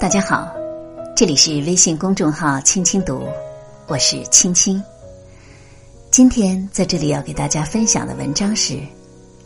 大家好，这里是微信公众号“青青读”，我是青青。今天在这里要给大家分享的文章是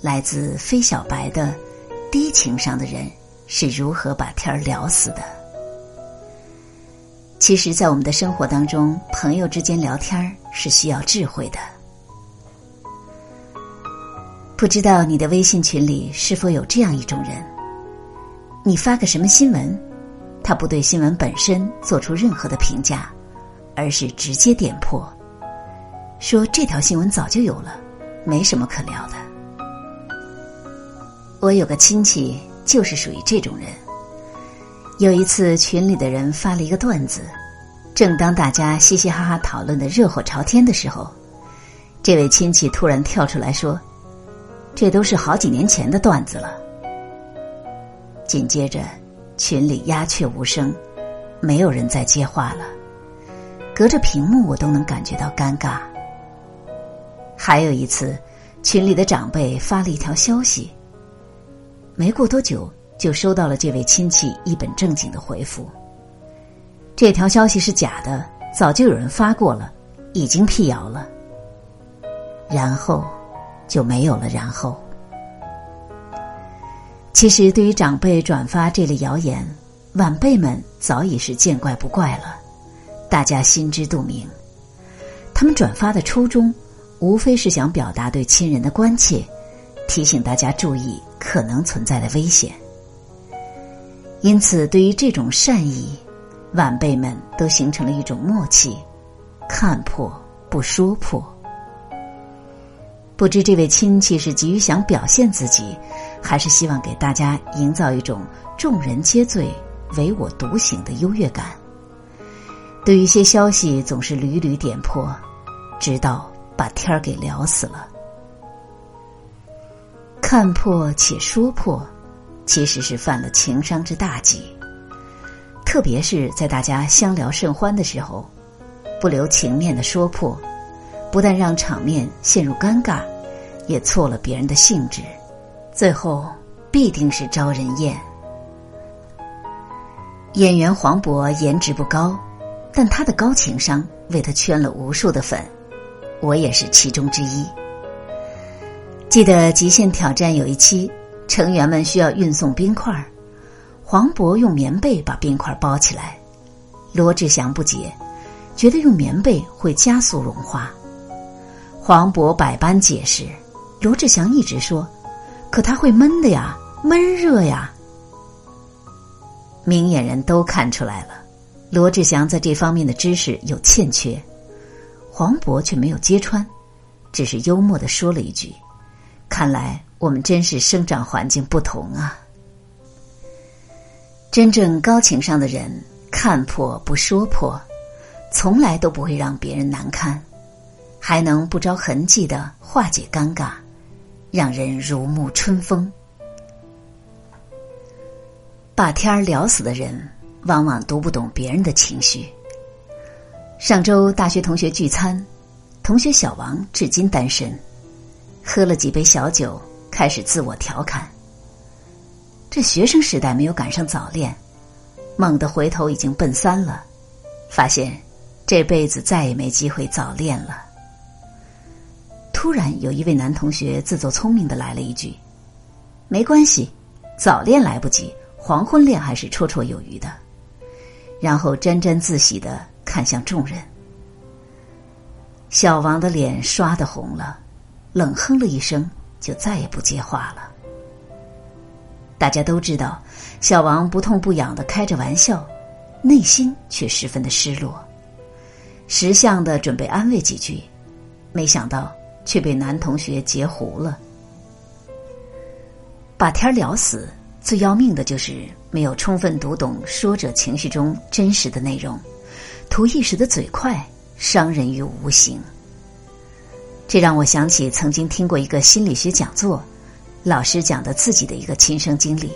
来自飞小白的《低情商的人是如何把天儿聊死的》。其实，在我们的生活当中，朋友之间聊天是需要智慧的。不知道你的微信群里是否有这样一种人？你发个什么新闻，他不对新闻本身做出任何的评价，而是直接点破，说这条新闻早就有了，没什么可聊的。我有个亲戚就是属于这种人。有一次群里的人发了一个段子，正当大家嘻嘻哈哈讨论的热火朝天的时候，这位亲戚突然跳出来说：“这都是好几年前的段子了。”紧接着，群里鸦雀无声，没有人再接话了。隔着屏幕，我都能感觉到尴尬。还有一次，群里的长辈发了一条消息，没过多久就收到了这位亲戚一本正经的回复：这条消息是假的，早就有人发过了，已经辟谣了。然后，就没有了然后。其实，对于长辈转发这类谣言，晚辈们早已是见怪不怪了。大家心知肚明，他们转发的初衷，无非是想表达对亲人的关切，提醒大家注意可能存在的危险。因此，对于这种善意，晚辈们都形成了一种默契：看破不说破。不知这位亲戚是急于想表现自己。还是希望给大家营造一种众人皆醉唯我独醒的优越感。对于一些消息，总是屡屡点破，直到把天儿给聊死了。看破且说破，其实是犯了情商之大忌。特别是在大家相聊甚欢的时候，不留情面的说破，不但让场面陷入尴尬，也挫了别人的兴致。最后必定是招人厌。演员黄渤颜值不高，但他的高情商为他圈了无数的粉，我也是其中之一。记得《极限挑战》有一期，成员们需要运送冰块黄渤用棉被把冰块包起来，罗志祥不解，觉得用棉被会加速融化。黄渤百般解释，罗志祥一直说。可他会闷的呀，闷热呀。明眼人都看出来了，罗志祥在这方面的知识有欠缺，黄渤却没有揭穿，只是幽默的说了一句：“看来我们真是生长环境不同啊。”真正高情商的人，看破不说破，从来都不会让别人难堪，还能不着痕迹的化解尴尬。让人如沐春风。把天儿聊死的人，往往读不懂别人的情绪。上周大学同学聚餐，同学小王至今单身，喝了几杯小酒，开始自我调侃：这学生时代没有赶上早恋，猛地回头已经奔三了，发现这辈子再也没机会早恋了。突然，有一位男同学自作聪明的来了一句：“没关系，早恋来不及，黄昏恋还是绰绰有余的。”然后沾沾自喜的看向众人。小王的脸刷的红了，冷哼了一声，就再也不接话了。大家都知道，小王不痛不痒的开着玩笑，内心却十分的失落，识相的准备安慰几句，没想到。却被男同学截胡了。把天聊死，最要命的就是没有充分读懂说者情绪中真实的内容，图一时的嘴快，伤人于无形。这让我想起曾经听过一个心理学讲座，老师讲的自己的一个亲身经历。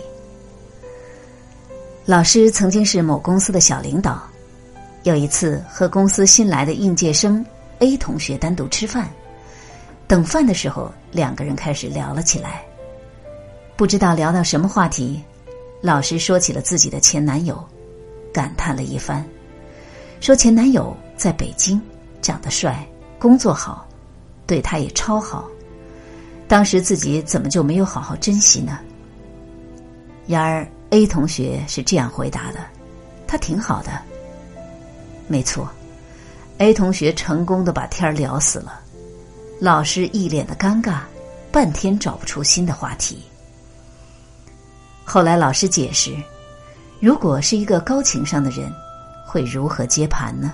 老师曾经是某公司的小领导，有一次和公司新来的应届生 A 同学单独吃饭。等饭的时候，两个人开始聊了起来。不知道聊到什么话题，老师说起了自己的前男友，感叹了一番，说前男友在北京，长得帅，工作好，对她也超好。当时自己怎么就没有好好珍惜呢？然而 A 同学是这样回答的：“他挺好的。”没错，A 同学成功的把天儿聊死了。老师一脸的尴尬，半天找不出新的话题。后来老师解释，如果是一个高情商的人，会如何接盘呢？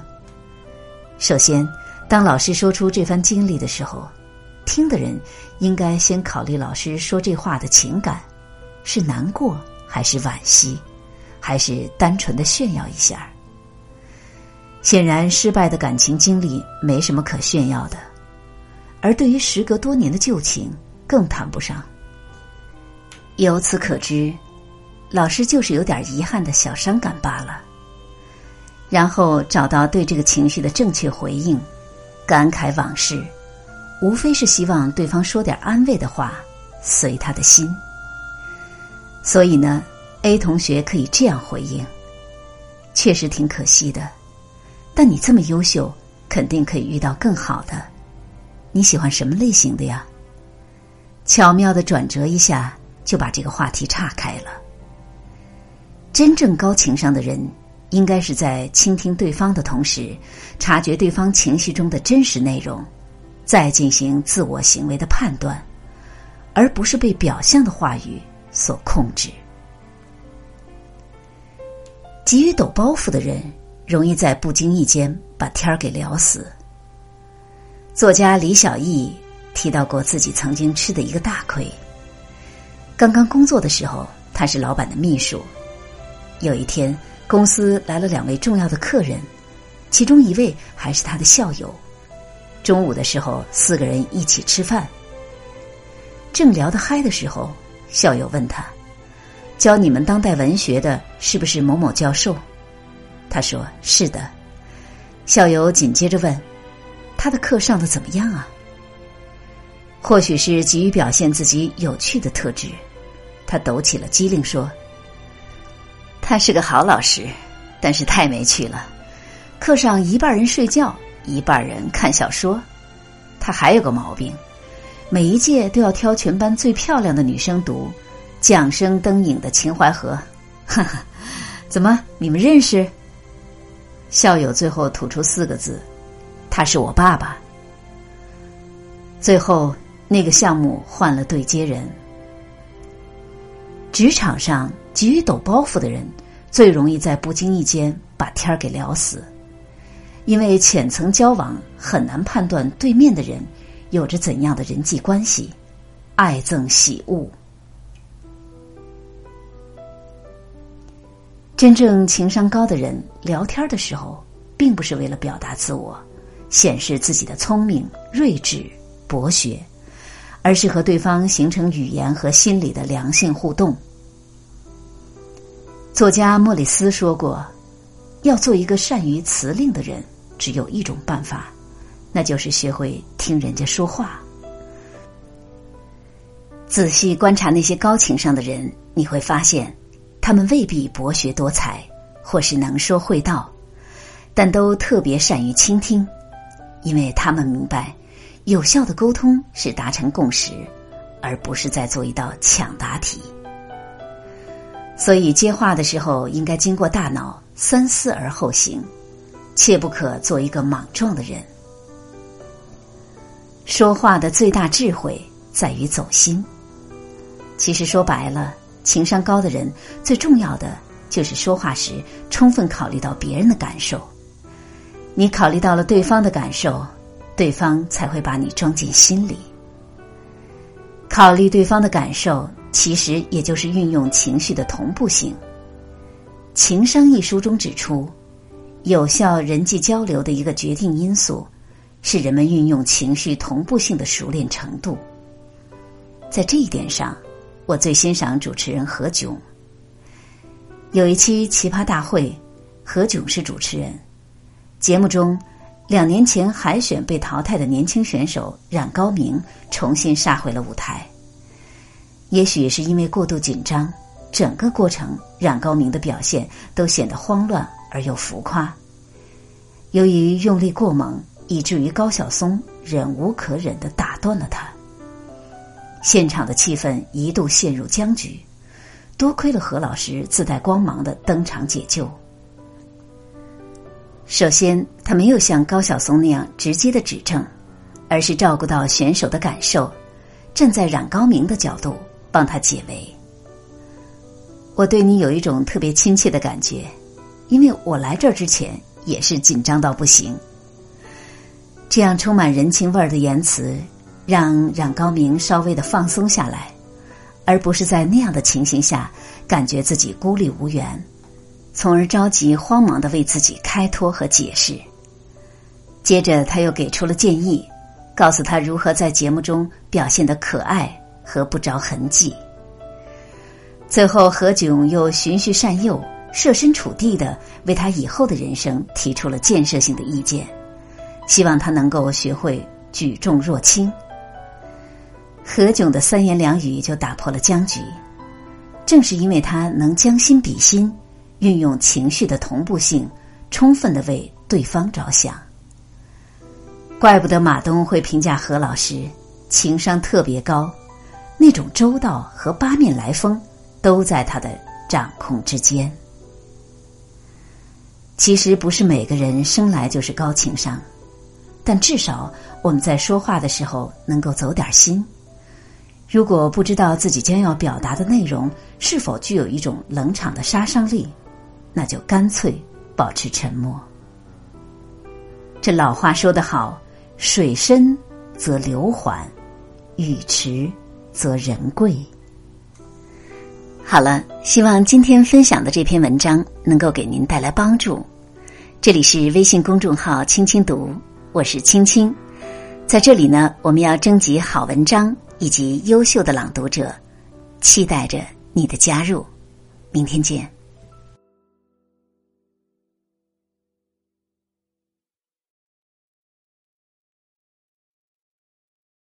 首先，当老师说出这番经历的时候。听的人应该先考虑老师说这话的情感，是难过还是惋惜，还是单纯的炫耀一下？显然，失败的感情经历没什么可炫耀的，而对于时隔多年的旧情，更谈不上。由此可知，老师就是有点遗憾的小伤感罢了。然后找到对这个情绪的正确回应，感慨往事。无非是希望对方说点安慰的话，随他的心。所以呢，A 同学可以这样回应：确实挺可惜的，但你这么优秀，肯定可以遇到更好的。你喜欢什么类型的呀？巧妙的转折一下，就把这个话题岔开了。真正高情商的人，应该是在倾听对方的同时，察觉对方情绪中的真实内容。再进行自我行为的判断，而不是被表象的话语所控制。急于抖包袱的人，容易在不经意间把天儿给聊死。作家李小艺提到过自己曾经吃的一个大亏。刚刚工作的时候，他是老板的秘书。有一天，公司来了两位重要的客人，其中一位还是他的校友。中午的时候，四个人一起吃饭。正聊得嗨的时候，校友问他：“教你们当代文学的是不是某某教授？”他说：“是的。”校友紧接着问：“他的课上的怎么样啊？”或许是急于表现自己有趣的特质，他抖起了机灵说：“他是个好老师，但是太没趣了，课上一半人睡觉。”一半人看小说，他还有个毛病，每一届都要挑全班最漂亮的女生读《桨声灯影的秦淮河》。哈哈，怎么你们认识？校友最后吐出四个字：“他是我爸爸。”最后那个项目换了对接人。职场上急于抖包袱的人，最容易在不经意间把天儿给聊死。因为浅层交往很难判断对面的人有着怎样的人际关系，爱憎喜恶。真正情商高的人聊天的时候，并不是为了表达自我、显示自己的聪明、睿智、博学，而是和对方形成语言和心理的良性互动。作家莫里斯说过。要做一个善于辞令的人，只有一种办法，那就是学会听人家说话。仔细观察那些高情商的人，你会发现，他们未必博学多才，或是能说会道，但都特别善于倾听，因为他们明白，有效的沟通是达成共识，而不是在做一道抢答题。所以接话的时候，应该经过大脑。三思而后行，切不可做一个莽撞的人。说话的最大智慧在于走心。其实说白了，情商高的人最重要的就是说话时充分考虑到别人的感受。你考虑到了对方的感受，对方才会把你装进心里。考虑对方的感受，其实也就是运用情绪的同步性。《情商》一书中指出，有效人际交流的一个决定因素是人们运用情绪同步性的熟练程度。在这一点上，我最欣赏主持人何炅。有一期《奇葩大会》，何炅是主持人。节目中，两年前海选被淘汰的年轻选手冉高明重新杀回了舞台。也许是因为过度紧张。整个过程冉高明的表现都显得慌乱而又浮夸。由于用力过猛，以至于高晓松忍无可忍的打断了他。现场的气氛一度陷入僵局，多亏了何老师自带光芒的登场解救。首先，他没有像高晓松那样直接的指正，而是照顾到选手的感受，站在冉高明的角度帮他解围。我对你有一种特别亲切的感觉，因为我来这儿之前也是紧张到不行。这样充满人情味儿的言辞。让冉高明稍微的放松下来，而不是在那样的情形下感觉自己孤立无援，从而着急慌忙的为自己开脱和解释。接着，他又给出了建议，告诉他如何在节目中表现的可爱和不着痕迹。最后，何炅又循循善诱、设身处地的为他以后的人生提出了建设性的意见，希望他能够学会举重若轻。何炅的三言两语就打破了僵局，正是因为他能将心比心，运用情绪的同步性，充分的为对方着想。怪不得马东会评价何老师情商特别高，那种周到和八面来风都在他的掌控之间。其实不是每个人生来就是高情商，但至少我们在说话的时候能够走点心。如果不知道自己将要表达的内容是否具有一种冷场的杀伤力，那就干脆保持沉默。这老话说得好：“水深则流缓，语迟则人贵。”好了，希望今天分享的这篇文章能够给您带来帮助。这里是微信公众号“青青读”，我是青青，在这里呢，我们要征集好文章。以及优秀的朗读者，期待着你的加入。明天见。